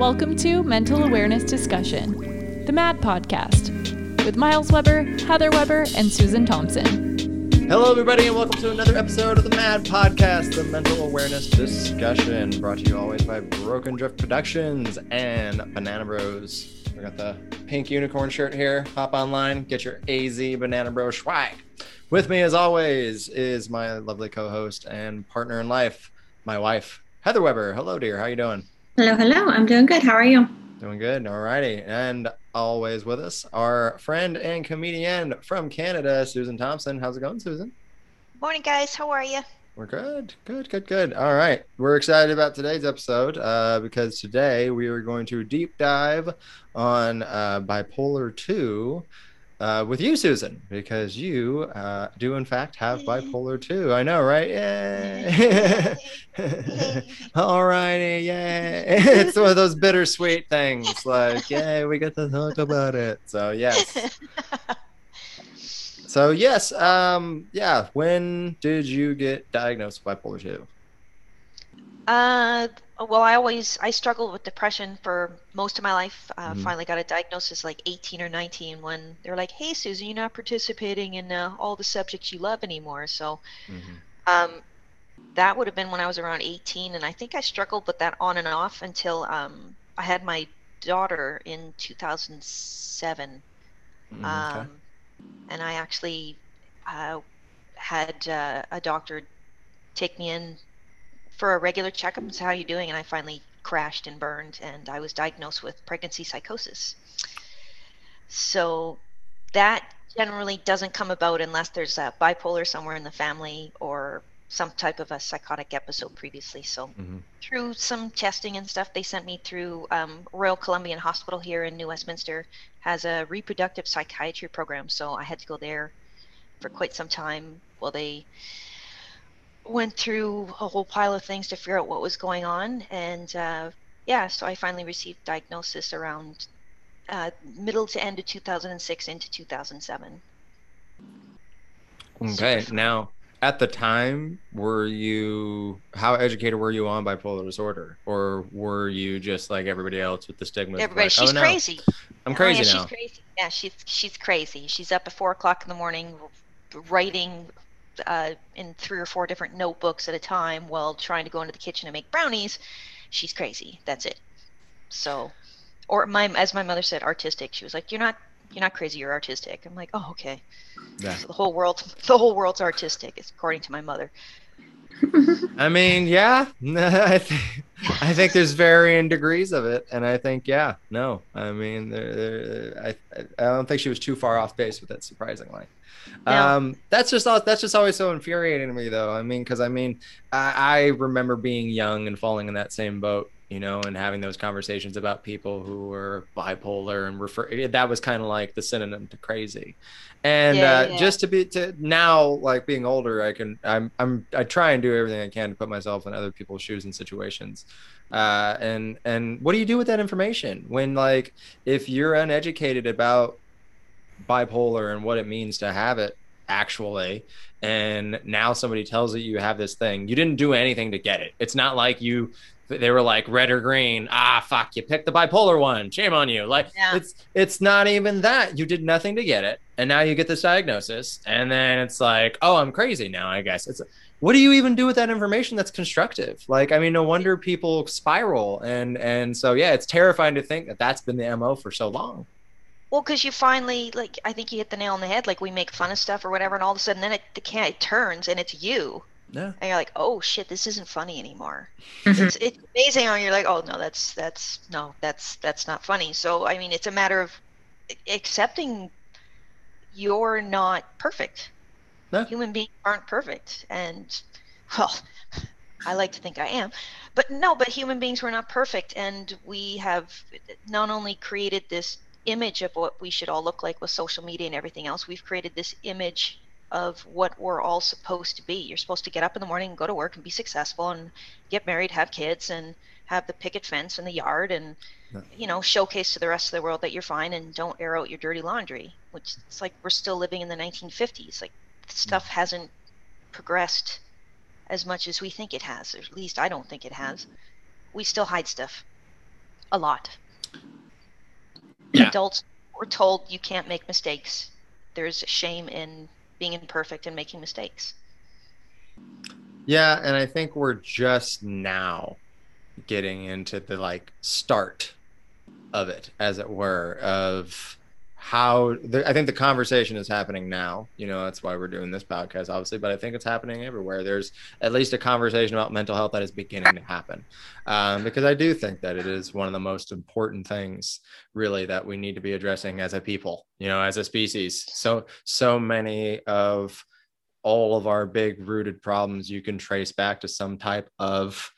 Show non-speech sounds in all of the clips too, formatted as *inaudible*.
Welcome to Mental Awareness Discussion, the MAD podcast, with Miles Weber, Heather Weber, and Susan Thompson. Hello, everybody, and welcome to another episode of the MAD Podcast, the Mental Awareness Discussion, brought to you always by Broken Drift Productions and Banana Bros. We got the pink unicorn shirt here. Hop online, get your AZ Banana Bro swag. With me, as always, is my lovely co-host and partner in life, my wife, Heather Weber. Hello, dear. How you doing? Hello, hello. I'm doing good. How are you? Doing good. All righty. And always with us, our friend and comedian from Canada, Susan Thompson. How's it going, Susan? Morning, guys. How are you? We're good. Good, good, good. All right. We're excited about today's episode uh, because today we are going to deep dive on uh, bipolar 2 uh, with you, Susan, because you uh, do, in fact, have bipolar too. I know, right? Yay. *laughs* All righty. Yay. *laughs* it's one of those bittersweet things like, *laughs* yay, we get to talk about it. So, yes. So yes, um, yeah. When did you get diagnosed with bipolar two? Uh, well, I always I struggled with depression for most of my life. Uh, Mhm. Finally got a diagnosis like 18 or 19 when they're like, "Hey, Susan, you're not participating in uh, all the subjects you love anymore." So, um, that would have been when I was around 18, and I think I struggled with that on and off until um, I had my daughter in 2007. Mm, okay. um, and I actually uh, had uh, a doctor take me in for a regular checkup and say, "How are you doing?" And I finally crashed and burned, and I was diagnosed with pregnancy psychosis. So that generally doesn't come about unless there's a bipolar somewhere in the family or some type of a psychotic episode previously. So Mhm. through some testing and stuff, they sent me through um, Royal Columbian Hospital here in New Westminster has a reproductive psychiatry program, so I had to go there for quite some time while they went through a whole pile of things to figure out what was going on. And uh, yeah, so I finally received diagnosis around uh, middle to end of 2006 into 2007. Okay. Now, at the time, were you how educated were you on bipolar disorder, or were you just like everybody else with the stigma? Everybody, like, she's oh, no, crazy. I'm Oh, crazy yeah, now. She's crazy. Yeah, she's she's crazy. She's up at four o'clock in the morning, writing uh, in three or four different notebooks at a time while trying to go into the kitchen and make brownies. She's crazy. That's it. So, or my as my mother said, artistic. She was like, "You're not you're not crazy. You're artistic." I'm like, "Oh, okay." Yeah. So *laughs* the whole world *laughs* the whole world's artistic, according to my mother. I mean, yeah. *laughs* I think I think there's varying degrees of it, and I think yeah, no. I mean, there, there, I I don't think she was too far off base with it, surprisingly. No. Um, that's just that's just always so infuriating to me, though. I mean, because I mean, I, I remember being young and falling in that same boat, you know, and having those conversations about people who were bipolar and refer. That was kind of like the synonym to crazy. And Yeah, uh, yeah. just to be to now, like being older, I can I'm I'm I try and do everything I can to put myself in other people's shoes and situations. Uh, and and what do you do with that information when like if you're uneducated about bipolar and what it means to have it actually and now somebody tells you you have this thing you didn't do anything to get it it's not like you they were like red or green ah fuck you picked the bipolar one shame on you like Yeah. it's it's not even that you did nothing to get it and now you get this diagnosis and then it's like oh i'm crazy now i guess it's what do you even do with that information that's constructive like i mean no wonder people spiral and and so yeah it's terrifying to think that that's been the mo for so long Well, because you finally like I think you hit the nail on the head. Like we make fun of stuff or whatever, and all of a sudden then it the can it turns and it's you. Yeah and you're like, oh shit, this isn't funny anymore. Mhm. It's it's amazing how you're like, oh no, that's that's no, that's that's not funny. So I mean, it's a matter of accepting you're not perfect. No. Human beings aren't perfect, and well, *laughs* I like to think I am, but no, but human beings were not perfect, and we have not only created this image of what we should all look like with social media and everything else, we've created this image of what we're all supposed to be. You're supposed to get up in the morning and go to work and be successful and get married, have kids, and have the picket fence in the yard and Yeah. you know showcase to the rest of the world that you're fine and don't air out your dirty laundry. Which it's like we're still living in the 1950s. Like stuff hasn't progressed as much as we think it has. Or at least I don't think it has. Mm-hmm. We still hide stuff. a lot. Yeah. Adults were told you can't make mistakes. There's shame in being imperfect and making mistakes. Yeah, and I think we're just now getting into the like start of it, as it were, of how the, I think the conversation is happening now. You know, that's why we're doing this podcast, obviously, but I think it's happening everywhere. There's at least a conversation about mental health that is beginning to happen. Um, because I do think that it is one of the most important things, really, that we need to be addressing as a people, you know, as a species. So, so many of all of our big rooted problems you can trace back to some type of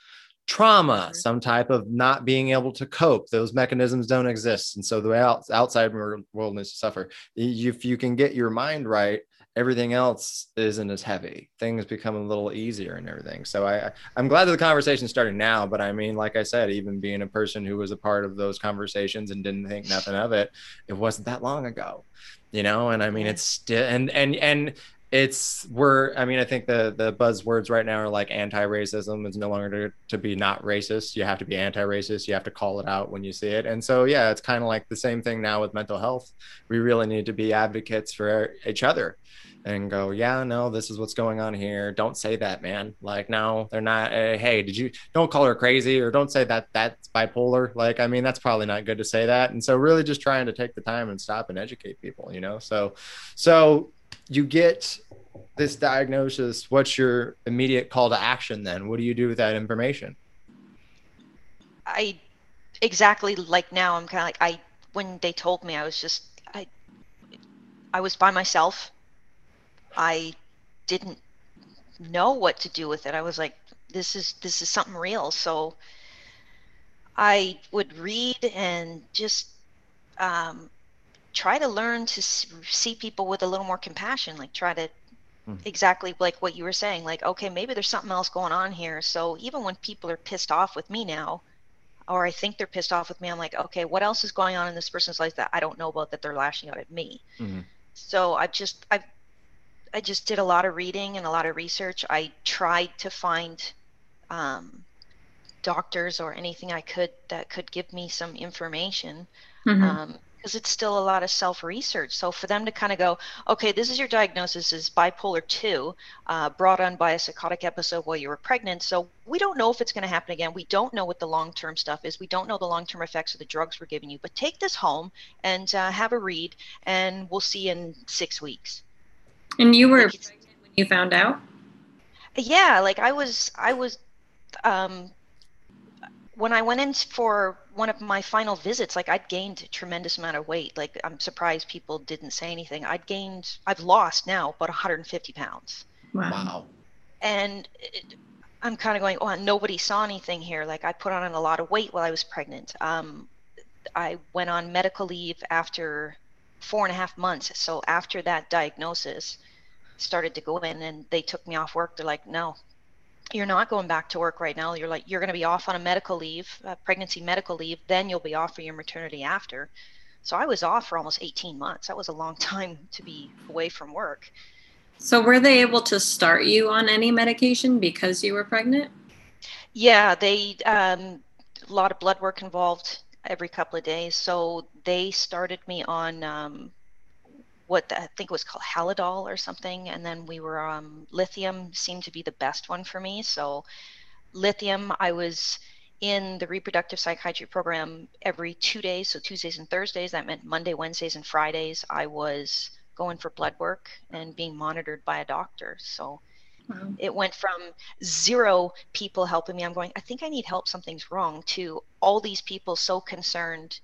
trauma, Mhm. some type of not being able to cope. Those mechanisms don't exist. And so the out, outside world needs to suffer. If you can get your mind right, everything else isn't as heavy. Things become a little easier and everything. So I, I'm glad that the conversation starting now. But I mean, like I said, even being a person who was a part of those conversations and didn't think nothing of it, it wasn't that long ago, you know. And I mean, it's still and and and it's we're i mean i think the the buzzwords right now are like anti-racism is no longer to, to be not racist. You have to be anti-racist. You have to call it out when you see it. And so yeah it's kind of like the same thing now with mental health. We really need to be advocates for each other and go yeah no this is what's going on here. Don't say that man. Like no they're not uh, hey did you don't call her crazy or don't say that that's bipolar. Like i mean that's probably not good to say that. And so really just trying to take the time and stop and educate people you know? So so you get this diagnosis what's your immediate call to action then what do you do with that information I exactly like now I'm kind of like I when they told me I was just I I was by myself. I didn't know what to do with it. I was like this is this is something real. So I would read and just um, try to learn to see people with a little more compassion. Like try to. Exactly like what you were saying. Like okay, maybe there's something else going on here. So even when people are pissed off with me now, or I think they're pissed off with me, I'm like, okay, what else is going on in this person's life that I don't know about that they're lashing out at me? Mhm. So I just I I just did a lot of reading and a lot of research. I tried to find um, doctors or anything I could that could give me some information Mhm. Because it's still a lot of self research. So for them to kind of go, okay, this is your diagnosis is bipolar two, uh, brought on by a psychotic episode while you were pregnant. So we don't know if it's going to happen again. We don't know what the long term stuff is. We don't know the long term effects of the drugs we're giving you. But take this home and uh, have a read, and we'll see in six weeks. And you were Like, pregnant when you found out? yeah like i was i was um when i went in for one of my final visits like i'd gained a tremendous amount of weight. Like i'm surprised people didn't say anything. I'd gained i've lost now about 150 pounds. Wow. And it, i'm kind of going oh nobody saw anything here. Like i put on a lot of weight while i was pregnant. Um i went on medical leave after four and a half months. So after that diagnosis started to go in and they took me off work they're like no you're not going back to work right now you're like you're going to be off on a medical leave uh, pregnancy medical leave then you'll be off for your maternity after. So i was off for almost 18 months. That was a long *laughs* time to be away from work. So were they able to start you on any medication because you were pregnant? yeah they um, a lot of blood work involved every couple of days. So they started me on um, what the, I think was called Halidol or something, and then we were um, lithium seemed to be the best one for me. So lithium, I was in the reproductive psychiatry program every two days, so Tuesdays and Thursdays. That meant Monday, Wednesdays, and Fridays. I was going for blood work and being monitored by a doctor. So Wow. it went from zero people helping me. I'm going, I think I need help. Something's wrong. To all these people so concerned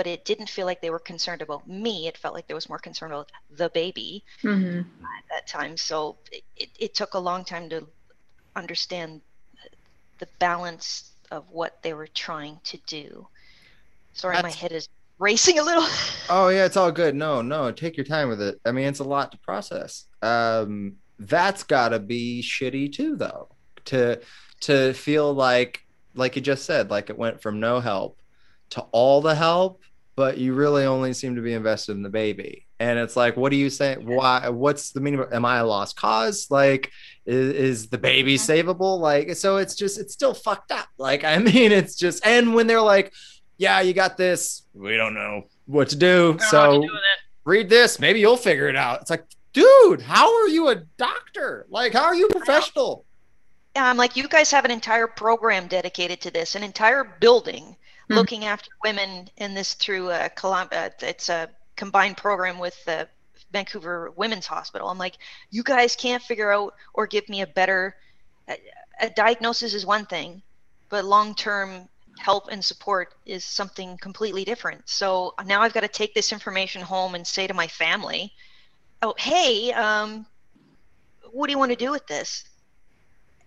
but it didn't feel like they were concerned about me. It felt like there was more concern about the baby hmm at that time. So it, it, took a long time to understand the balance of what they were trying to do. Sorry, my head is racing a little. *laughs* Oh yeah, it's all good. No, no, take your time with it. I mean, it's a lot to process. Um, that's gotta be shitty too, though. To to feel like, like you just said, like it went from no help to all the help, but you really only seem to be invested in the baby. And it's like, what do you say? Why? What's the meaning? Of, am I a lost cause? Like, is, is the baby Mhm. savable? Like, so it's just, it's still fucked up. Like, I *laughs* mean, it's just, and when they're like, yeah, you got this. We don't know what to do. I don't know how to So do read this. Maybe you'll figure it out. It's like, dude, how are you a doctor? Like, how are you professional? Yeah, I'm like, you guys have an entire program dedicated to this, an entire building Hmm. looking after women in this through a Colum- uh, it's a combined program with the Vancouver Women's Hospital. I'm like, you guys can't figure out or give me a better a, a diagnosis is one thing, but long-term help and support is something completely different. So now I've got to take this information home and say to my family, "Oh, hey, um, what do you want to do with this?"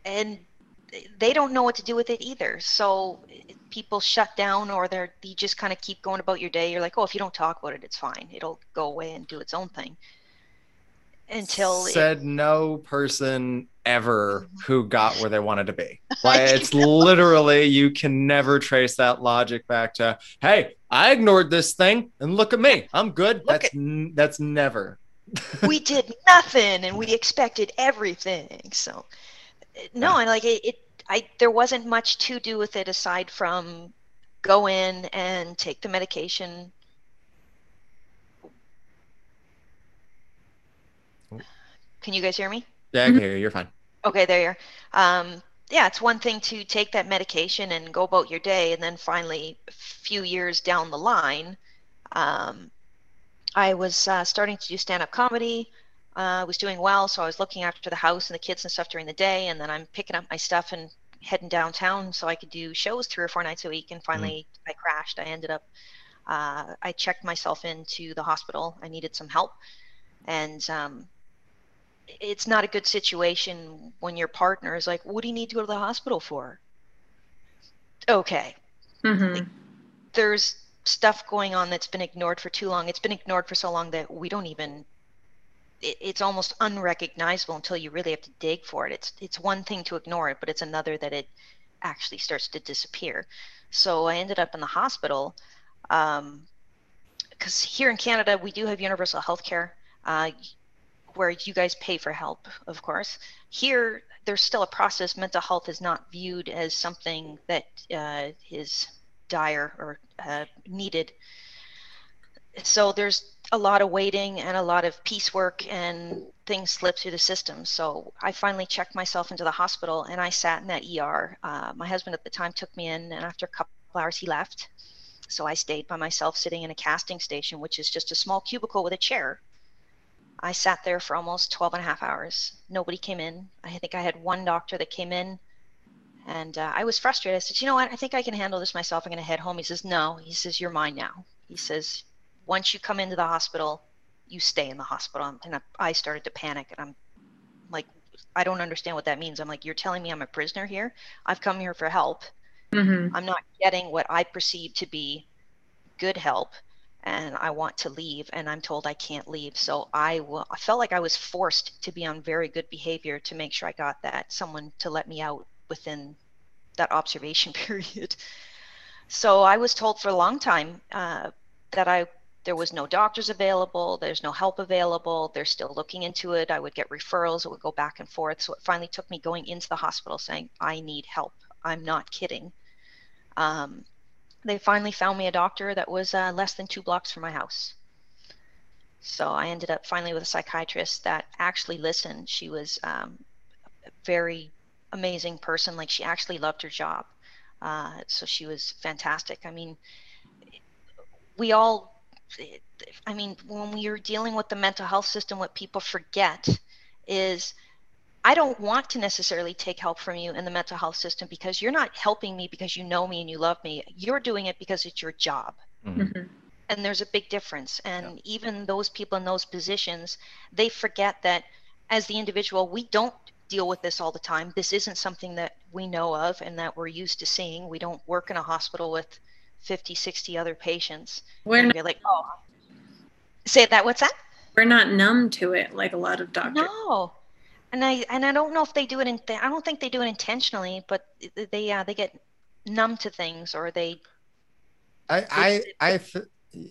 and they don't know what to do with it either. So people shut down, or they're you just kind of keep going about your day. You're like, oh, if you don't talk about it, it's fine. It'll go away and do its own thing. Until it, said no person ever mm-hmm. who got where they wanted to be. *laughs* Like it's literally you can never trace that logic back to, hey, I ignored this thing and look at me, I'm good. Look that's at- n- that's never. *laughs* we did nothing, and we expected everything. So no, and like it, it, I there wasn't much to do with it aside from go in and take the medication. Can you guys hear me? Yeah, I can hear you. You're fine. Okay, there you are. Um, yeah, it's one thing to take that medication and go about your day, and then finally, a few years down the line, um, I was uh, starting to do stand-up comedy. Uh, I was doing well, so I was looking after the house and the kids and stuff during the day, and then I'm picking up my stuff and heading downtown so I could do shows three or four nights a week. And finally, I crashed. I ended up, uh, I checked myself into the hospital. I needed some help, and um, it's not a good situation when your partner is like, "What do you need to go to the hospital for?" Okay, Mhm. there's stuff going on that's been ignored for too long. It's been ignored for so long that we don't even. It, it's almost unrecognizable until you really have to dig for it. It's it's one thing to ignore it, but it's another that it actually starts to disappear. So I ended up in the hospital because here in Canada we do have universal health care. Uh, where you guys pay for help, of course. Here, there's still a process. Mental health is not viewed as something that uh, is dire or uh, needed. So there's a lot of waiting and a lot of piecework, and things slip through the system. So I finally checked myself into the hospital, and I sat in that ER. Uh, my husband at the time took me in, and after a couple hours, he left. So I stayed by myself, sitting in a casting station, which is just a small cubicle with a chair. I sat there for almost 12 and a half hours. Nobody came in. I think I had one doctor that came in, and uh, I was frustrated. I said, You know what? I think I can handle this myself. I'm going to head home. He says, No. He says, You're mine now. He says, Once you come into the hospital, you stay in the hospital. And I, I started to panic, and I'm like, I don't understand what that means. I'm like, You're telling me I'm a prisoner here? I've come here for help. Mhm. I'm not getting what I perceive to be good help and I want to leave and I'm told I can't leave. So I felt like I was forced to be on very good behavior to make sure I got that someone to let me out within that observation *laughs* period. So I was told for a long time uh, that I there was no doctors available, there's no help available, they're still looking into it. I would get referrals, it would go back and forth. So it finally took me going into the hospital saying, I need help. I'm not kidding. Um, they finally found me a doctor that was uh, less than two blocks from my house. So I ended up finally with a psychiatrist that actually listened. She was um, a very amazing person. Like she actually loved her job. Uh, so she was fantastic. I mean, we all, I mean, when we are dealing with the mental health system, what people forget is I don't want to necessarily take help from you in the mental health system because you're not helping me because you know me and you love me. You're doing it because it's your job. Mhm. And there's a big difference. And even those people in those positions, they forget that as the individual, we don't deal with this all the time. This isn't something that we know of and that we're used to seeing. We don't work in a hospital with 50, 60 other patients. We're not, you're like, oh, say that. What's that? we're not numb to it like a lot of doctors. No, and I and I don't know if they do it in. I don't think they do it intentionally, but they uh, they get numb to things or they I I I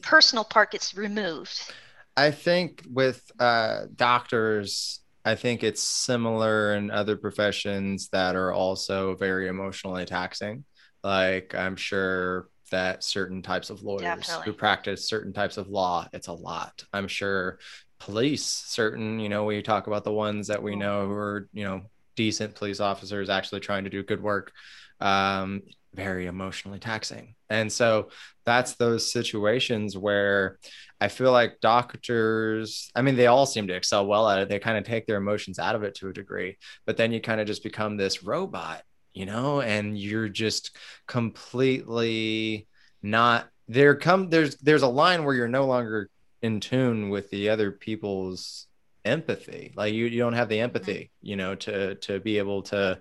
personal part gets removed. I think with uh, doctors, I think it's similar in other professions that are also very emotionally taxing. Like I'm sure that certain types of lawyers who practice certain types of law, it's a lot. I'm sure police, certain, you know, we talk about the ones that we Mhm. know who are, you know, decent police officers actually trying to do good work. Um, very emotionally taxing. And so that's those situations where I feel like doctors, I mean, they all seem to excel well at it. They kind of take their emotions out of it to a degree, but then you kind of just become this robot, you know, and you're just completely not there come there's there's a line where you're no longer in tune with the other people's empathy. Like you, you don't have the mm-hmm. empathy you know to to be able to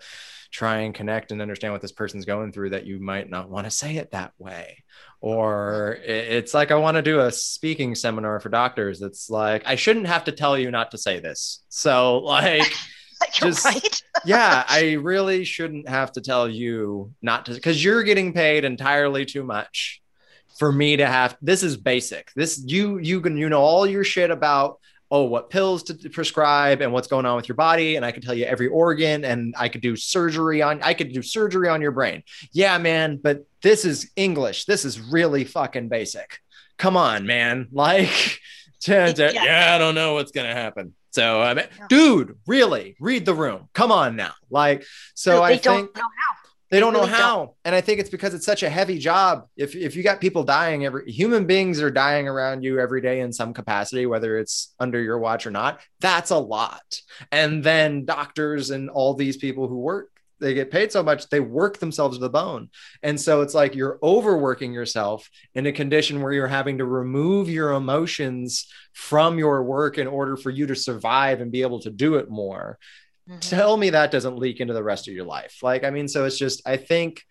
try and connect and understand what this person's going through that you might not want to say it that way. Or it's like i want to do a speaking seminar for doctors. It's like i shouldn't have to tell you not to say this. So like *laughs* *laughs* Just- right? *laughs* yeah, I really shouldn't have to tell you not to because you're getting paid entirely too much for me to have this is basic. This you you can you know all your shit about oh what pills to prescribe and what's going on with your body and I can tell you every organ and I could do surgery on I could do surgery on your brain. Yeah, man, but this is English. This is really fucking basic. Come on, man. *laughs* Like to- to- Yeah. yeah, I don't know what's going to happen. So, I mean, Yeah. dude, really read the room. Come on now. Like, so they I don't think know how. they don't know really don't. how. And I think it's because it's such a heavy job. If, if you got people dying every human beings are dying around you every day in some capacity, whether it's under your watch or not, that's a lot. And then doctors and all these people who work, they get paid so much, they work themselves to the bone. And so it's like you're overworking yourself in a condition where you're having to remove your emotions from your work in order for you to survive and be able to do it more Mhm. tell me that doesn't leak into the rest of your life. Like, I mean, so it's just, I think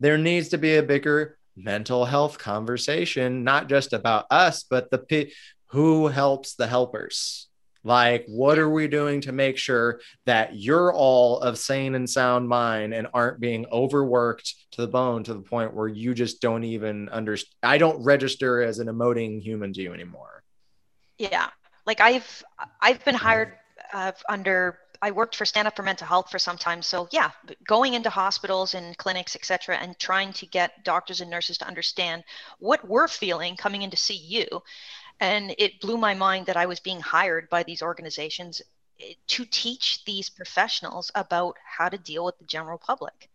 there needs to be a bigger mental health conversation, not just about us, but the who helps the helpers. Like, what are we doing to make sure that you're all of sane and sound mind and aren't being overworked to the bone to the point where you just don't even understand? I don't register as an emoting human to you anymore. Yeah, like I've I've been hired uh, under. I worked for Stand Up for Mental Health for some time, so yeah, going into hospitals and clinics, etc., and trying to get doctors and nurses to understand what we're feeling coming in to see you, and it blew my mind that I was being hired by these organizations eh, to teach these professionals about how to deal with the general public.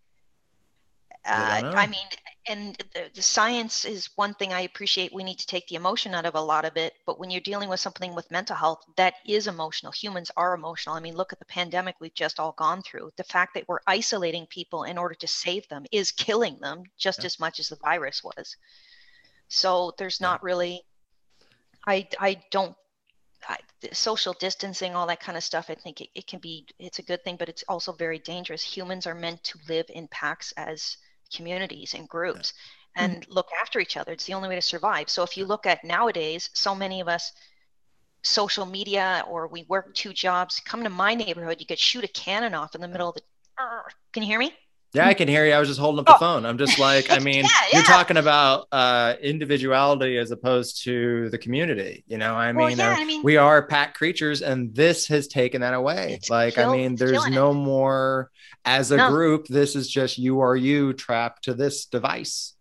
They Uh, I mean, and the, the science is one thing I appreciate. We need to take the emotion out of a lot of it. But when you're dealing with something with mental health, that is emotional. Humans are emotional. I mean, look at the pandemic we've just all gone through. The fact that we're isolating people in order to save them is killing them just Yeah. as much as the virus was. So there's Yeah. not really, I, I don't, I, social distancing, all that kind of stuff. I think it, it can be, it's a good thing, but it's also very dangerous. Humans are meant to live in packs as communities and groups and look after each other. It's the only way to survive. So if you look at nowadays, so many of us social media or we work two jobs, come to my neighborhood, you could shoot a cannon off in the middle of the can you hear me? Yeah, I can hear you. I was just holding up the Oh. phone. I'm just like, I *laughs* mean, Yeah, you're talking about uh, individuality as opposed to the community. You know, I Well, mean, yeah, uh, I mean- we are pack creatures, and this has taken that away. Like, I mean, there's no more as a No. group. This is just you are you trapped to this device.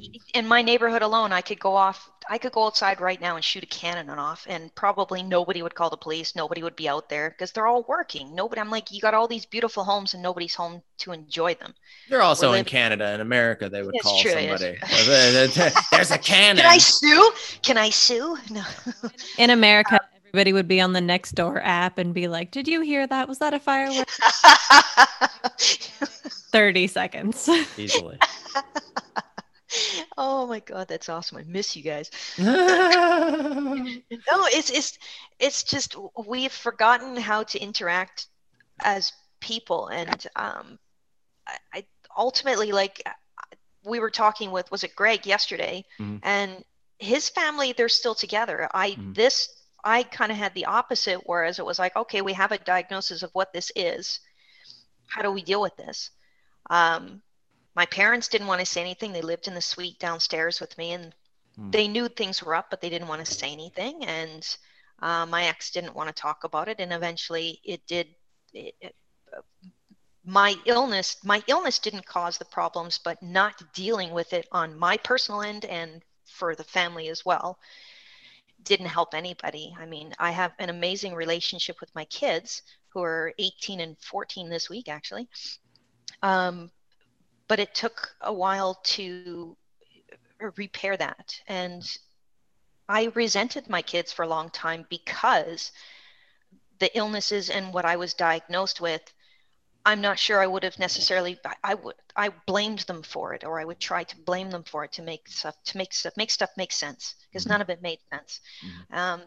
Like in my neighborhood alone, I could go off I could go outside right now and shoot a cannon off and probably nobody would call the police, nobody would be out there because they're all working. Nobody I'm like, you got all these beautiful homes and nobody's home to enjoy them. They're also We're in Canada and America. They would It's call true, somebody. *laughs* There's a cannon. Can I sue? Can I sue? No. *laughs* In America, everybody would be on the Nextdoor app and be like, "Did you hear that? Was that a firework?" *laughs* Thirty seconds. Easily. *laughs* oh my god, that's awesome. I miss you guys. *laughs* *laughs* No, it's it's it's just we've forgotten how to interact as people, and um, I, I ultimately like we were talking with was it Greg yesterday, Mhm. and his family they're still together. I Mhm. this I kind of had the opposite, whereas it was like, okay, we have a diagnosis of what this is. How do we deal with this? Um, my parents didn't want to say anything. They lived in the suite downstairs with me, and Hmm. they knew things were up, but they didn't want to say anything. And uh, my ex didn't want to talk about it, and eventually it did. It, it, uh, my illness my illness didn't cause the problems but not dealing with it on my personal end and for the family as well didn't help anybody i mean i have an amazing relationship with my kids who are 18 and 14 this week actually um, but it took a while to repair that and i resented my kids for a long time because the illnesses and what i was diagnosed with I'm not sure I would have necessarily. I would. I blamed them for it, or I would try to blame them for it to make stuff to make stuff make stuff make sense because mm-hmm. none of it made sense. Mm-hmm. Um,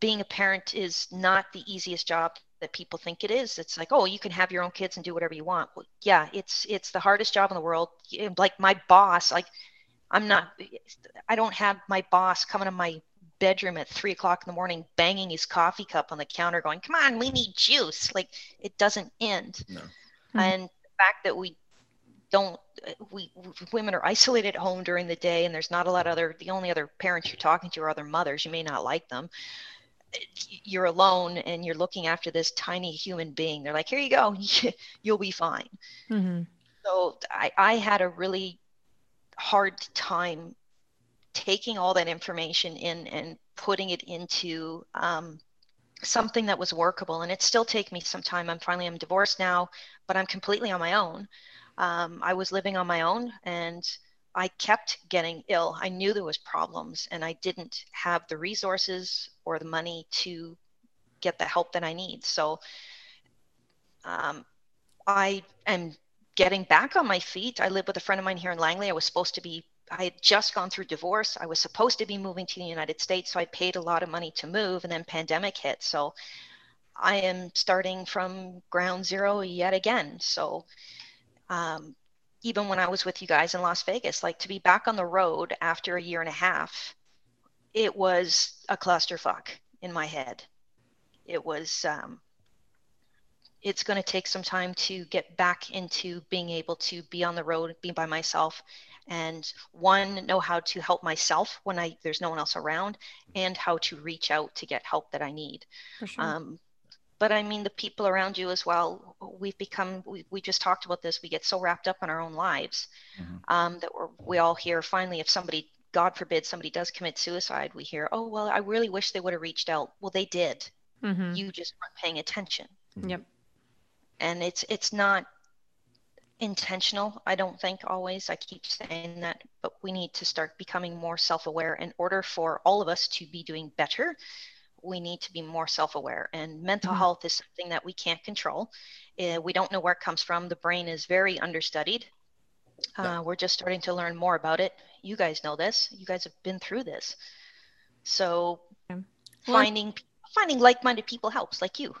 being a parent is not the easiest job that people think it is. It's like, oh, you can have your own kids and do whatever you want. Well, yeah, it's it's the hardest job in the world. Like my boss, like I'm not. I don't have my boss coming to my bedroom at three o'clock in the morning, banging his coffee cup on the counter, going, "Come on, we need juice." Like it doesn't end. No. Mm-hmm. And the fact that we don't, we women are isolated at home during the day, and there's not a lot of other. The only other parents you're talking to are other mothers. You may not like them. You're alone, and you're looking after this tiny human being. They're like, "Here you go, *laughs* you'll be fine." Mm-hmm. So I, I had a really hard time taking all that information in and putting it into um, something that was workable and it still take me some time i'm finally i'm divorced now but i'm completely on my own um, i was living on my own and i kept getting ill i knew there was problems and i didn't have the resources or the money to get the help that i need so um, i am getting back on my feet i live with a friend of mine here in langley i was supposed to be I had just gone through divorce. I was supposed to be moving to the United States, so I paid a lot of money to move, and then pandemic hit. So I am starting from ground zero yet again. So um, even when I was with you guys in Las Vegas, like to be back on the road after a year and a half, it was a clusterfuck in my head. It was um, it's going to take some time to get back into being able to be on the road, be by myself, and one know how to help myself when I there's no one else around, and how to reach out to get help that I need. Sure. Um, but I mean the people around you as well. We've become we, we just talked about this. We get so wrapped up in our own lives mm-hmm. um, that we're, we all hear finally if somebody God forbid somebody does commit suicide, we hear, oh well, I really wish they would have reached out. Well, they did. Mm-hmm. You just weren't paying attention. Yep. And it's it's not intentional i don't think always i keep saying that but we need to start becoming more self-aware in order for all of us to be doing better we need to be more self-aware and mental mm-hmm. health is something that we can't control. Uh, we don't know where it comes from. The brain is very understudied. Uh, yeah. we're just starting to learn more about it. You guys know this. You guys have been through this. So well, finding finding like-minded people helps like you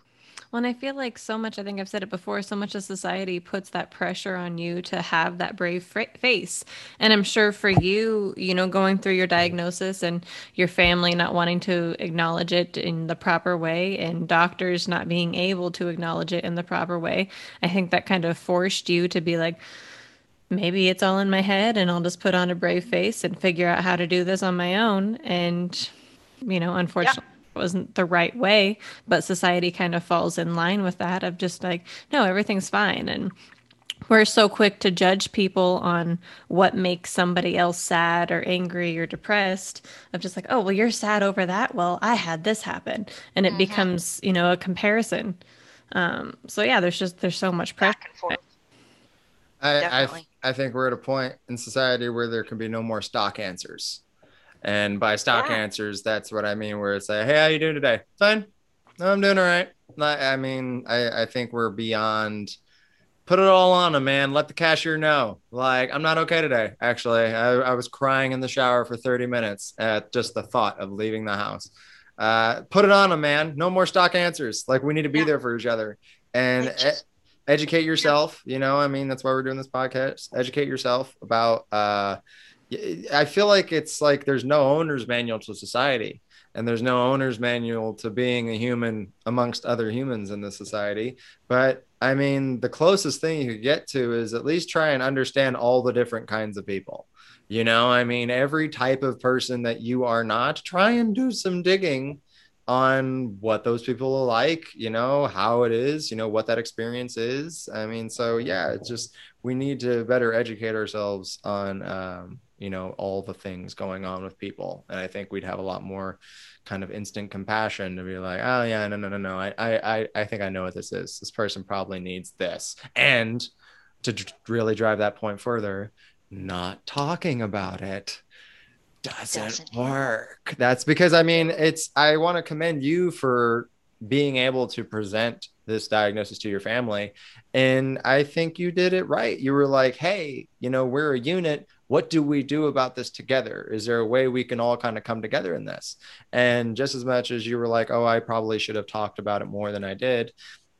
well, and I feel like so much, I think I've said it before, so much of society puts that pressure on you to have that brave face. And I'm sure for you, you know, going through your diagnosis and your family not wanting to acknowledge it in the proper way and doctors not being able to acknowledge it in the proper way, I think that kind of forced you to be like, maybe it's all in my head and I'll just put on a brave face and figure out how to do this on my own. And, you know, unfortunately. Yeah wasn't the right way but society kind of falls in line with that of just like no everything's fine. And we're so quick to judge people on what makes somebody else sad or angry or depressed of just like oh well you're sad over that. Well i had this happen. And it mm-hmm. becomes you know a comparison. Um, so yeah there's just there's so much pressure. I, I, I think we're at a point in society where there can be no more stock answers and by stock yeah. answers, that's what I mean, where it's like, hey, how you doing today? Fine. No, I'm doing all right. I mean, I, I think we're beyond put it all on him, man. Let the cashier know. Like, I'm not okay today. Actually, I, I was crying in the shower for 30 minutes at just the thought of leaving the house. Uh, put it on him, man. No more stock answers. Like, we need to be yeah. there for each other and just, e- educate yourself. Yeah. You know, I mean, that's why we're doing this podcast. Educate yourself about, uh, I feel like it's like there's no owner's manual to society and there's no owner's manual to being a human amongst other humans in the society. But I mean, the closest thing you could get to is at least try and understand all the different kinds of people. You know, I mean, every type of person that you are not, try and do some digging on what those people are like, you know, how it is, you know, what that experience is. I mean, so yeah, it's just we need to better educate ourselves on, um, you know, all the things going on with people. And I think we'd have a lot more kind of instant compassion to be like, oh yeah, no, no, no, no. I, I, I think I know what this is. This person probably needs this. And to really drive that point further, not talking about it doesn't, doesn't work. That's because I mean, it's I want to commend you for being able to present this diagnosis to your family. And I think you did it right. You were like, hey, you know, we're a unit. What do we do about this together? Is there a way we can all kind of come together in this? And just as much as you were like, oh, I probably should have talked about it more than I did,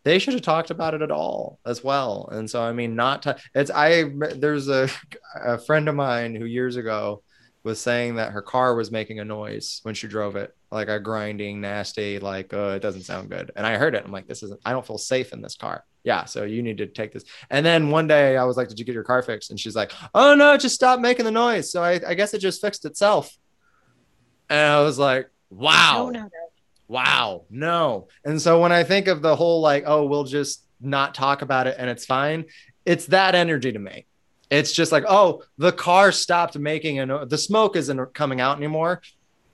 they should have talked about it at all as well. And so, I mean, not to, it's, I, there's a, a friend of mine who years ago was saying that her car was making a noise when she drove it, like a grinding, nasty, like, uh, it doesn't sound good. And I heard it. I'm like, this isn't, I don't feel safe in this car. Yeah. So you need to take this. And then one day I was like, did you get your car fixed? And she's like, oh no, just stop making the noise. So I, I guess it just fixed itself. And I was like, wow. No, no, no. Wow. No. And so when I think of the whole like, oh, we'll just not talk about it and it's fine, it's that energy to me it's just like, oh, the car stopped making a the smoke isn't coming out anymore.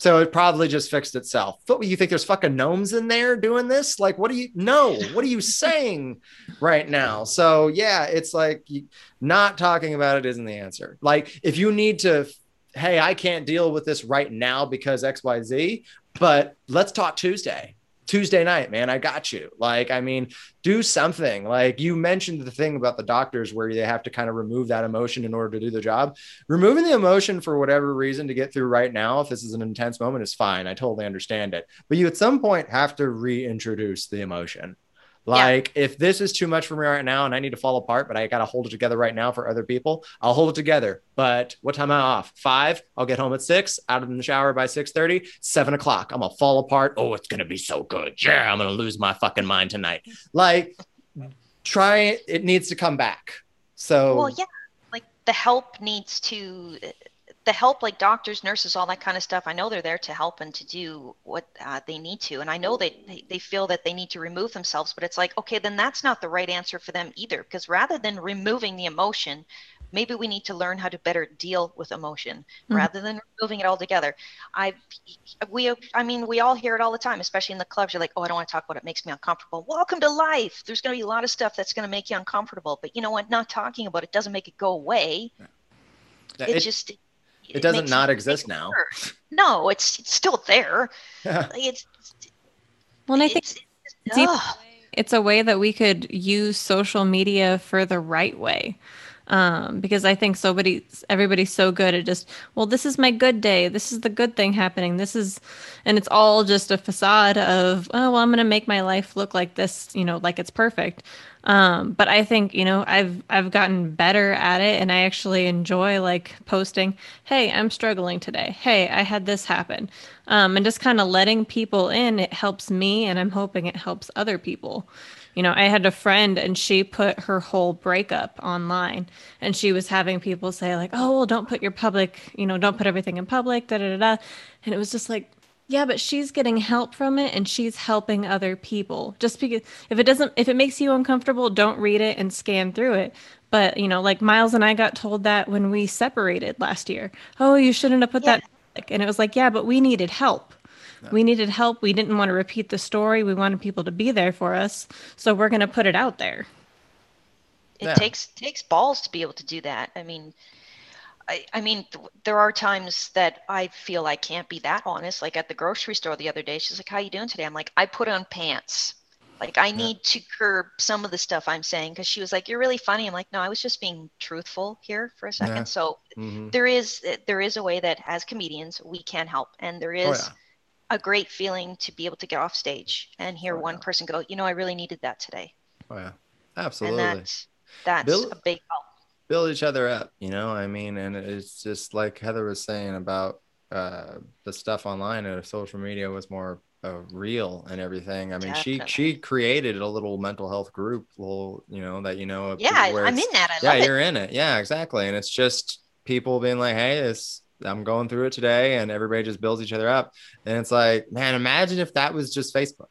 So it probably just fixed itself. But you think there's fucking gnomes in there doing this? Like, what do you no? What are you *laughs* saying right now? So yeah, it's like not talking about it isn't the answer. Like, if you need to, hey, I can't deal with this right now because X, Y, Z, but let's talk Tuesday. Tuesday night, man, I got you. Like, I mean, do something. Like you mentioned the thing about the doctors where they have to kind of remove that emotion in order to do the job. Removing the emotion for whatever reason to get through right now, if this is an intense moment, is fine. I totally understand it. But you at some point have to reintroduce the emotion. Like yeah. if this is too much for me right now and I need to fall apart, but I got to hold it together right now for other people, I'll hold it together. But what time am I off? Five. I'll get home at six, out of the shower by six thirty. seven o'clock. I'm gonna fall apart. Oh, it's gonna be so good. Yeah, I'm gonna lose my fucking mind tonight. Like try it, it needs to come back. So well, yeah. Like the help needs to the help like doctors nurses all that kind of stuff i know they're there to help and to do what uh, they need to and i know they, they, they feel that they need to remove themselves but it's like okay then that's not the right answer for them either because rather than removing the emotion maybe we need to learn how to better deal with emotion mm-hmm. rather than removing it altogether. I we i mean we all hear it all the time especially in the clubs you're like oh i don't want to talk about it, it makes me uncomfortable. Welcome to life! There's going to be a lot of stuff that's going to make you uncomfortable but you know what? Not talking about it doesn't make it go away. Yeah. it, it just it doesn't not exist now. No, it's, it's still there. Yeah. it's well, and I think it's, it's, it's a way that we could use social media for the right way um, because I think somebody, everybody's so good at just, well, this is my good day. This is the good thing happening. This is, and it's all just a facade of, oh, well, I'm going to make my life look like this, you know, like it's perfect. Um, but I think, you know, I've, I've gotten better at it and I actually enjoy like posting, Hey, I'm struggling today. Hey, I had this happen. Um, and just kind of letting people in, it helps me and I'm hoping it helps other people. You know, I had a friend and she put her whole breakup online and she was having people say, like, oh, well, don't put your public, you know, don't put everything in public, da da da. da. And it was just like, yeah, but she's getting help from it and she's helping other people. Just because if it doesn't, if it makes you uncomfortable, don't read it and scan through it. But, you know, like Miles and I got told that when we separated last year. Oh, you shouldn't have put yeah. that. And it was like, yeah, but we needed help. We needed help. We didn't want to repeat the story. We wanted people to be there for us. So we're going to put it out there. It yeah. takes takes balls to be able to do that. I mean, I, I mean, th- there are times that I feel I can't be that honest. Like at the grocery store the other day, she's like, "How you doing today?" I'm like, "I put on pants." Like I need to curb some of the stuff I'm saying because she was like, "You're really funny." I'm like, "No, I was just being truthful here for a second. Yeah. So mm-hmm. there is there is a way that as comedians we can help, and there is. Oh, yeah a great feeling to be able to get off stage and hear oh, one yeah. person go, you know, I really needed that today. Oh yeah, absolutely. And that's that's build, a big help. Build each other up, you know. I mean, and it's just like Heather was saying about uh, the stuff online and social media was more uh, real and everything. I mean, Definitely. she she created a little mental health group, little you know that you know. Yeah, I'm in that. I yeah, you're in it. Yeah, exactly. And it's just people being like, hey, this I'm going through it today, and everybody just builds each other up. And it's like, man, imagine if that was just Facebook.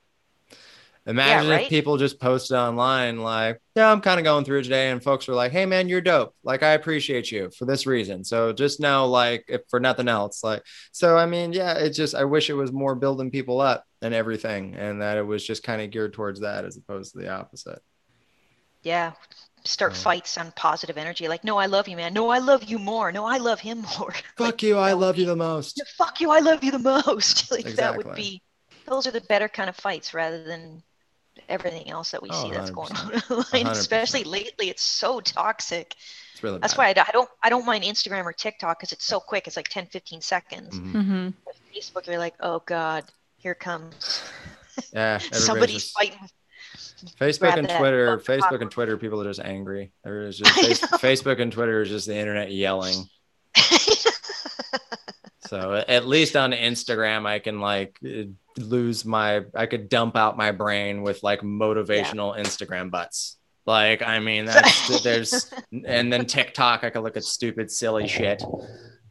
Imagine right? if people just posted online, like, yeah, I'm kind of going through it today, and folks were like, hey, man, you're dope. Like, I appreciate you for this reason. So just know, like, if for nothing else, like, so I mean, yeah, it's just, I wish it was more building people up and everything, and that it was just kind of geared towards that as opposed to the opposite. Yeah. Start Yeah. fights on positive energy. Like, no, I love you, man. No, I love you more. No, I love him more. *laughs* Fuck Like, you, I love you the most. Yeah, fuck you, I love you the *laughs* most. *laughs* like that would be those are the better kind of fights rather than everything else that we Oh, see that's going on 100%. *laughs* online. 100%. Especially lately, it's so toxic. It's really That's bad. why I, d- I don't I don't mind Instagram or TikTok because it's so quick. It's like 10, 15 seconds. Mhm. Mm-hmm. Facebook, you're like, oh god, here comes *laughs* Yeah, *laughs* somebody's just- fighting. Facebook and Twitter, fucking Facebook popcorn. and Twitter, people are just angry. Everybody's just face. Facebook and Twitter is just the internet yelling. So at least on Instagram, I can like lose my, I could dump out my brain with like motivational Instagram butts. Like, I mean, *laughs* that's there's, and then TikTok, I could look at stupid, silly shit.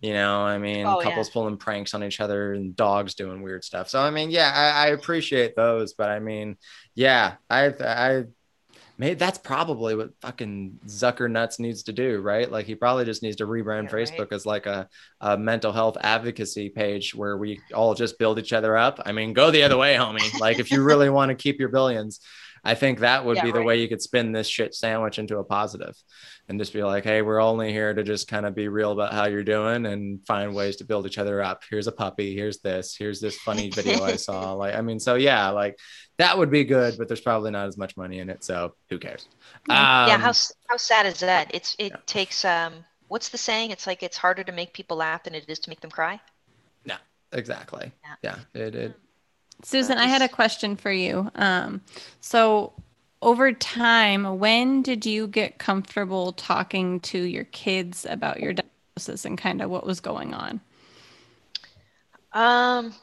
You know, I mean, Oh, yeah. couples pulling pranks on each other and dogs doing weird stuff. So, I mean, yeah, I, I appreciate those, but I mean, yeah, I, I, Maybe that's probably what fucking Zucker nuts needs to do, right? Like he probably just needs to rebrand Yeah, right. Facebook as like a, a mental health advocacy page where we all just build each other up. I mean, go the other way, homie. Like if you really want to keep your billions, I think that would *laughs* Yeah, be the right. way you could spin this shit sandwich into a positive and just be like, hey, we're only here to just kind of be real about how you're doing and find ways to build each other up. Here's a puppy. Here's this. Here's this funny video I *laughs* saw. Like, I mean, so yeah, like that would be good, but there's probably not as much money in it. So who cares? yeah, Um, how how sad is that? It's it yeah. takes um what's the saying? It's like it's harder to make people laugh than it is to make them cry. No, exactly. Yeah. Yeah. It, it, Susan, I had a question for you. Um, so, over time, when did you get comfortable talking to your kids about your diagnosis and kind of what was going on? Um,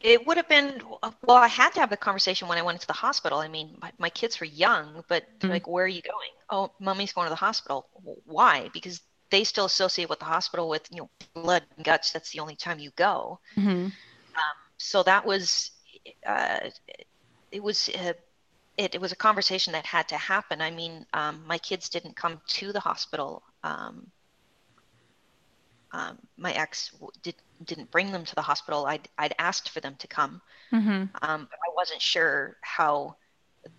it would have been well. I had to have the conversation when I went into the hospital. I mean, my, my kids were young, but Mhm. like, "Where are you going?" Oh, mommy's going to the hospital. Why? Because they still associate with the hospital with you know blood and guts. That's the only time you go. Mm-hmm. So that was, uh, it was. Uh, it, it was a conversation that had to happen. I mean, um, my kids didn't come to the hospital. Um, um, my ex w- did, didn't bring them to the hospital. I'd, I'd asked for them to come, Mm-hmm. um, but I wasn't sure how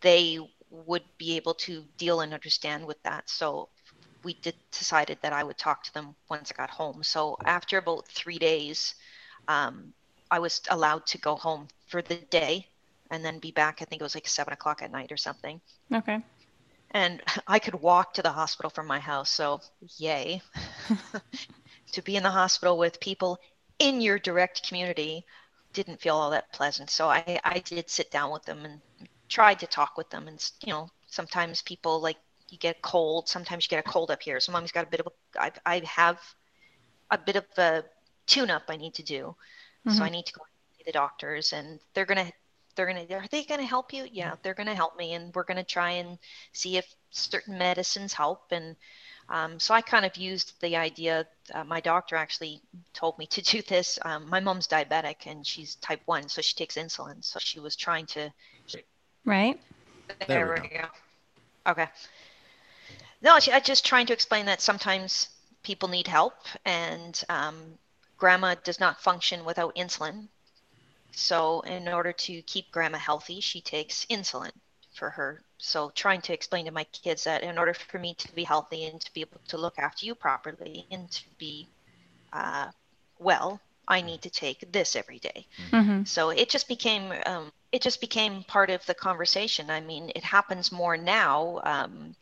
they would be able to deal and understand with that. So we did decided that I would talk to them once I got home. So after about three days, um, I was allowed to go home for the day and then be back. I think it was like seven o'clock at night or something. Okay. And I could walk to the hospital from my house. So yay. *laughs* to be in the hospital with people in your direct community didn't feel all that pleasant. So I, I did sit down with them and tried to talk with them. And, you know, sometimes people like you get a cold. Sometimes you get a cold up here. So mommy's got a bit of a, I, I have a bit of a tune up I need to do. So mm-hmm. I need to go see the doctors and they're going to, they're going to, are they going to help you? Yeah, they're going to help me. And we're going to try and see if certain medicines help. And um, so I kind of used the idea. Uh, my doctor actually told me to do this. Um, my mom's diabetic and she's type 1, so she takes insulin. So she was trying to. Right. There we we go. Okay. No, she, I just trying to explain that sometimes people need help and um, grandma does not function without insulin. So, in order to keep grandma healthy, she takes insulin for her. So, trying to explain to my kids that in order for me to be healthy and to be able to look after you properly and to be uh, well, I need to take this every day. Mm-hmm. So it just became um, it just became part of the conversation. I mean, it happens more now. Um,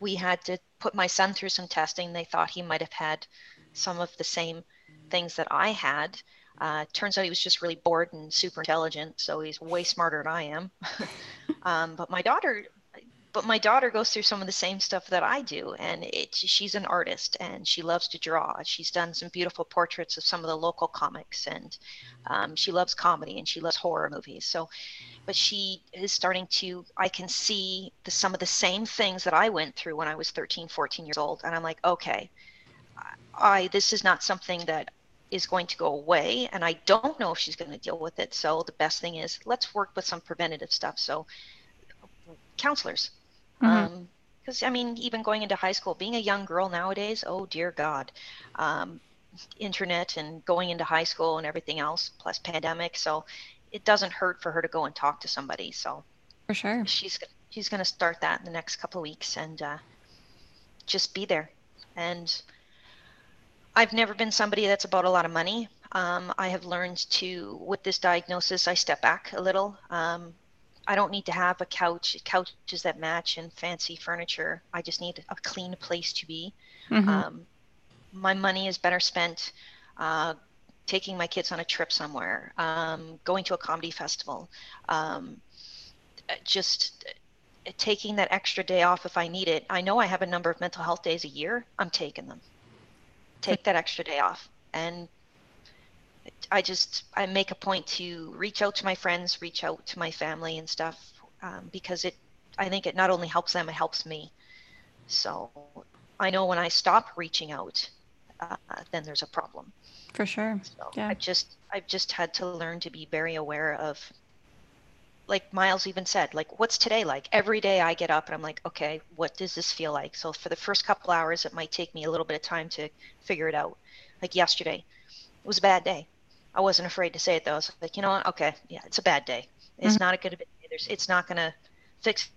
we had to put my son through some testing. They thought he might have had some of the same things that I had. Uh, turns out he was just really bored and super intelligent, so he's way smarter than I am. *laughs* um, but my daughter, but my daughter goes through some of the same stuff that I do, and it, she's an artist and she loves to draw. She's done some beautiful portraits of some of the local comics, and um, she loves comedy and she loves horror movies. So, but she is starting to. I can see the, some of the same things that I went through when I was 13, 14 years old, and I'm like, okay, I this is not something that is going to go away and I don't know if she's going to deal with it. So the best thing is let's work with some preventative stuff. So counselors. Because, mm-hmm. um, I mean, even going into high school, being a young girl nowadays, oh dear God, um, internet and going into high school and everything else, plus pandemic. So it doesn't hurt for her to go and talk to somebody. So for sure, she's she's going to start that in the next couple of weeks and uh, just be there. And I've never been somebody that's about a lot of money. Um, I have learned to, with this diagnosis, I step back a little. Um, I don't need to have a couch, couches that match and fancy furniture. I just need a clean place to be. Mm-hmm. Um, my money is better spent uh, taking my kids on a trip somewhere, um, going to a comedy festival, um, just taking that extra day off if I need it. I know I have a number of mental health days a year. I'm taking them. Take that extra day off and I just I make a point to reach out to my friends, reach out to my family and stuff um, because it I think it not only helps them, it helps me. So I know when I stop reaching out, uh, then there's a problem. For sure. So yeah. I just I've just had to learn to be very aware of like Miles even said, like, what's today like? Every day I get up and I'm like, okay, what does this feel like? So for the first couple hours, it might take me a little bit of time to figure it out. Like yesterday, it was a bad day. I wasn't afraid to say it though. I was like, you know what? Okay, yeah, it's a bad day. It's mm-hmm. not a good day. There's, it's not gonna fix.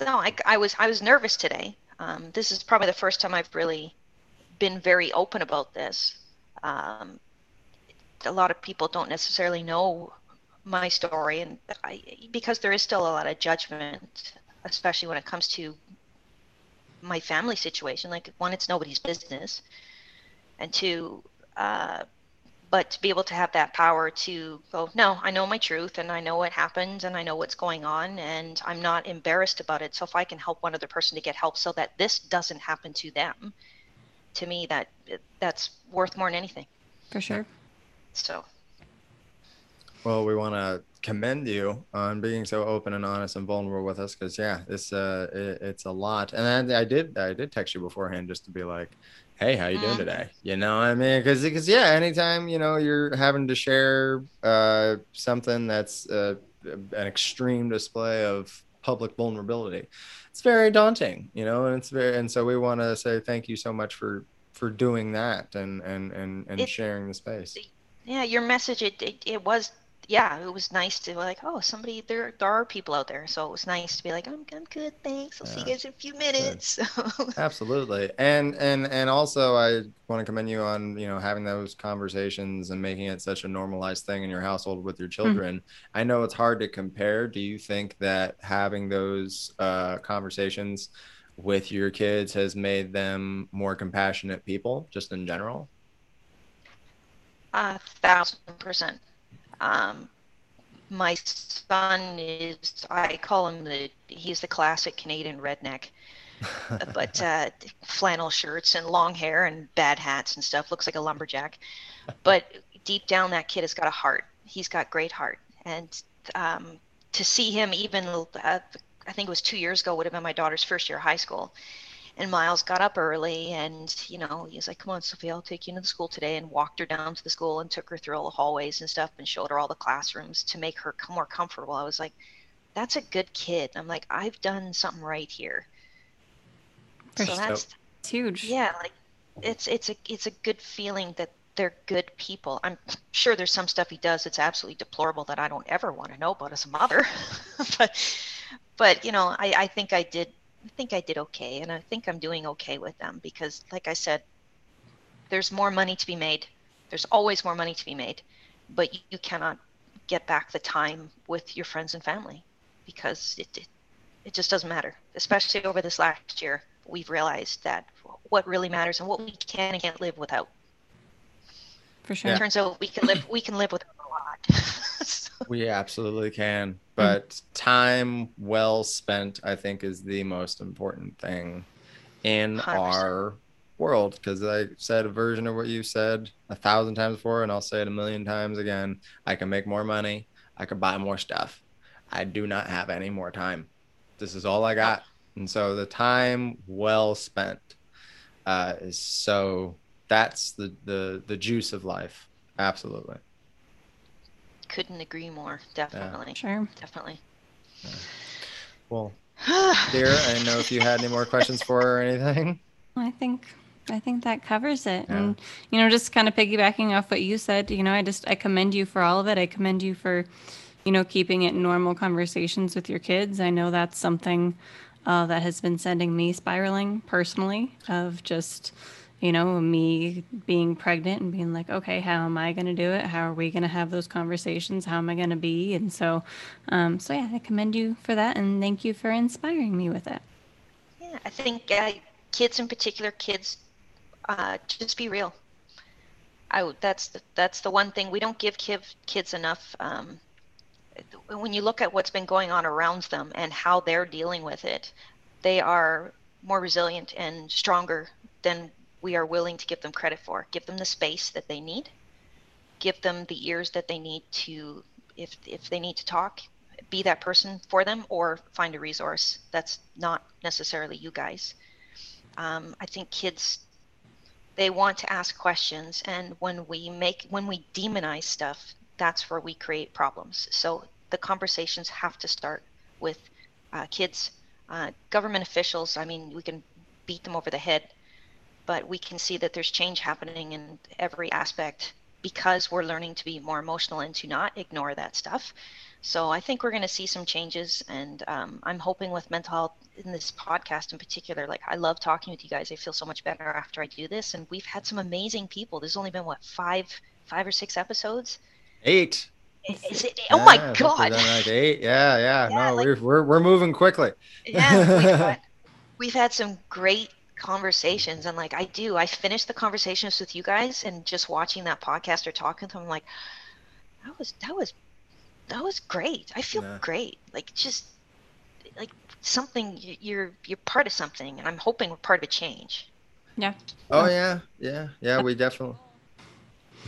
No, I, I was I was nervous today. Um, this is probably the first time I've really been very open about this. Um, a lot of people don't necessarily know my story, and I, because there is still a lot of judgment, especially when it comes to my family situation. Like one, it's nobody's business, and two, uh, but to be able to have that power to go no i know my truth and i know what happened and i know what's going on and i'm not embarrassed about it so if i can help one other person to get help so that this doesn't happen to them to me that that's worth more than anything for sure so well we want to commend you on being so open and honest and vulnerable with us because yeah it's uh it, it's a lot. And I, I did i did text you beforehand just to be like hey how you doing mm-hmm. today? You know i mean? Because because yeah anytime you know you're having to share uh something that's uh, an extreme display of public vulnerability it's very daunting you know and it's very and so we want to say thank you so much for for doing that and and and, and it, sharing the space. Yeah your message it, it it was yeah, it was nice to like, oh, somebody there there are people out there. So it was nice to be like, I'm I'm good, thanks. I'll yeah. see you guys in a few minutes. *laughs* Absolutely. And and and also I want to commend you on, you know, having those conversations and making it such a normalized thing in your household with your mm-hmm. children. Mm-hmm. I know it's hard to compare. Do you think that having those uh, conversations with your kids has made them more compassionate people just in general? A thousand percent. Um, my son is, I call him the, he's the classic Canadian redneck. *laughs* but uh, flannel shirts and long hair and bad hats and stuff looks like a lumberjack. But deep down, that kid has got a heart. He's got great heart, and um, to see him even, uh, I think it was two years ago, would have been my daughter's first year of high school and Miles got up early and, you know, he was like, come on, Sophia, I'll take you into the school today and walked her down to the school and took her through all the hallways and stuff and showed her all the classrooms to make her more comfortable. I was like, that's a good kid. I'm like, I've done something right here. so that's it's huge. Yeah. Like it's, it's a, it's a good feeling that they're good people. I'm sure there's some stuff he does that's absolutely deplorable that I don't ever want to know about as a mother. *laughs* but, but you know, I, I think I did I think I did okay, and I think I'm doing okay with them because, like I said, there's more money to be made. There's always more money to be made, but you cannot get back the time with your friends and family because it, it, it just doesn't matter. Especially over this last year, we've realized that what really matters and what we can and can't live without. For sure. It turns out we can live we can live without a lot. so. We absolutely can. But mm-hmm. time well spent, I think, is the most important thing in 100%. our world. Because I said a version of what you said a thousand times before, and I'll say it a million times again. I can make more money. I can buy more stuff. I do not have any more time. This is all I got. And so the time well spent uh, is so that's the the the juice of life. Absolutely. Couldn't agree more. Definitely. Sure. Definitely. Well, *sighs* dear, I didn't know if you had any more questions for her or anything. I think I think that covers it. Yeah. And you know, just kind of piggybacking off what you said, you know, I just I commend you for all of it. I commend you for, you know, keeping it normal conversations with your kids. I know that's something uh, that has been sending me spiraling personally of just you know me being pregnant and being like okay how am i going to do it how are we going to have those conversations how am i going to be and so um, so yeah i commend you for that and thank you for inspiring me with it Yeah, I think uh, kids in particular, kids, uh, just be real. I that's the, that's the one thing we don't give kid, kids enough. Um, when you look at what's been going on around them and how they're dealing with it, they are more resilient and stronger than we are willing to give them credit for. Give them the space that they need. Give them the ears that they need to, if if they need to talk, be that person for them or find a resource that's not necessarily you guys. Um, I think kids they want to ask questions, and when we make when we demonize stuff, that's where we create problems. So the conversations have to start with uh, kids, uh, government officials. I mean, we can beat them over the head, but we can see that there's change happening in every aspect because we're learning to be more emotional and to not ignore that stuff. So I think we're going to see some changes, and um, I'm hoping with mental health in this podcast in particular. Like I love talking with you guys. I feel so much better after I do this, and we've had some amazing people. There's only been what five, five or six episodes. Eight. Is it? Oh my Yeah, I god! like eight. Yeah, yeah. Yeah, no, like- we're, we're we're moving quickly. yeah, we've, *laughs* got, we've had some great conversations, and like I do, I finish the conversations with you guys, and just watching that podcast or talking to them, I'm like that was that was that was great. I feel Yeah. great. Like just like something you're you're part of something, and I'm hoping we're part of a change. yeah Oh yeah, yeah, yeah. We definitely.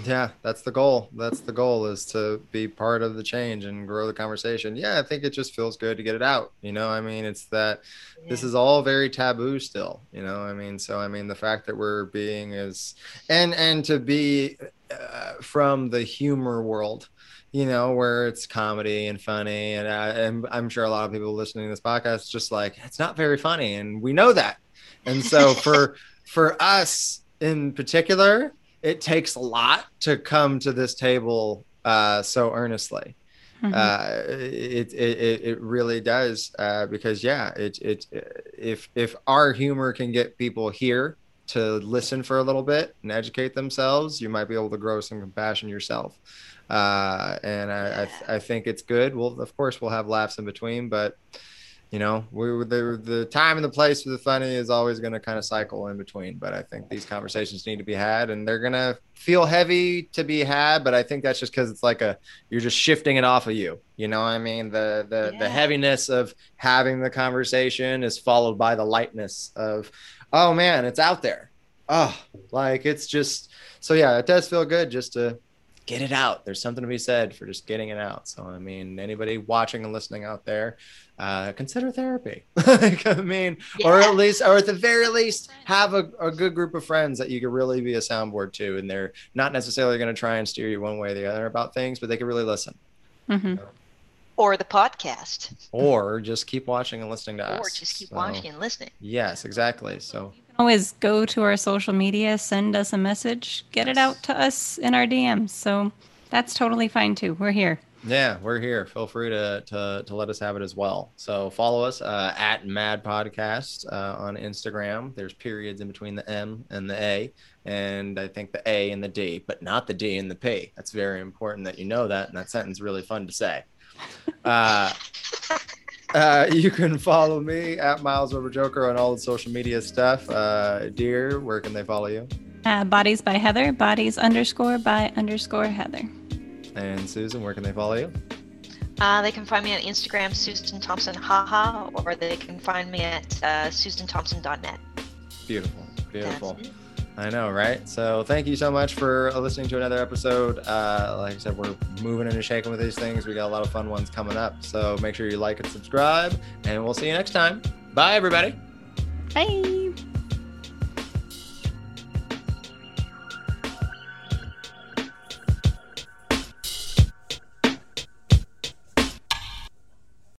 Yeah, that's the goal. That's the goal is to be part of the change and grow the conversation. Yeah, I think it just feels good to get it out. You know, I mean, it's that this is all very taboo still. You know, I mean, so I mean, the fact that we're being is, and and to be uh, from the humor world, you know, where it's comedy and funny, and, I, and I'm sure a lot of people listening to this podcast just like it's not very funny, and we know that. And so for *laughs* for us in particular, it takes a lot to come to this table uh, so earnestly. Mhm. Uh, it, it it it really does uh, because yeah, it it if if our humor can get people here to listen for a little bit and educate themselves, you might be able to grow some compassion yourself. Uh, and I, I th- I think it's good. Well, of course, we'll have laughs in between, but you know, we the the time and the place for the funny is always going to kind of cycle in between. But I think these conversations need to be had, and they're gonna feel heavy to be had. But I think that's just because it's like a you're just shifting it off of you. You know, what I mean, the the the heaviness of having the conversation is followed by the lightness of, oh man, it's out there. Oh, like it's just so yeah, it does feel good just to get it out. There's something to be said for just getting it out. So I mean, anybody watching and listening out there, uh, consider therapy. *laughs* like, I mean, or at least, or at the very least, have a, a good group of friends that you could really be a soundboard to, and they're not necessarily going to try and steer you one way or the other about things, but they can really listen. Mhm. Or the podcast, Or just keep watching and listening to us. or just keep So, watching and listening. Yes, exactly. So always go to our social media, send us a message, get it out to us in our DMs. So that's totally fine too. We're here. Yeah, we're here. Feel free to to, to let us have it as well. So follow us uh, at Mad Podcast uh, on Instagram. There's periods in between the M and the A, and I think the A and the D, but not the D and the P. That's very important that you know that, and that sentence is really fun to say. Uh, *laughs* uh, *laughs* you can follow me at Miles Over Joker on all the social media stuff. Uh, dear, where can they follow you? Uh, bodies by Heather, bodies underscore by underscore Heather. And Susan, where can they follow you? Uh, they can find me on Instagram, Susan Thompson haha, or they can find me at uh, susanthompson.net. Beautiful, beautiful. I know, right? So thank you so much for listening to another episode. Uh, like I said, we're moving and shaking with these things. We got a lot of fun ones coming up. So make sure you like and subscribe, and we'll see you next time. Bye, everybody. Bye.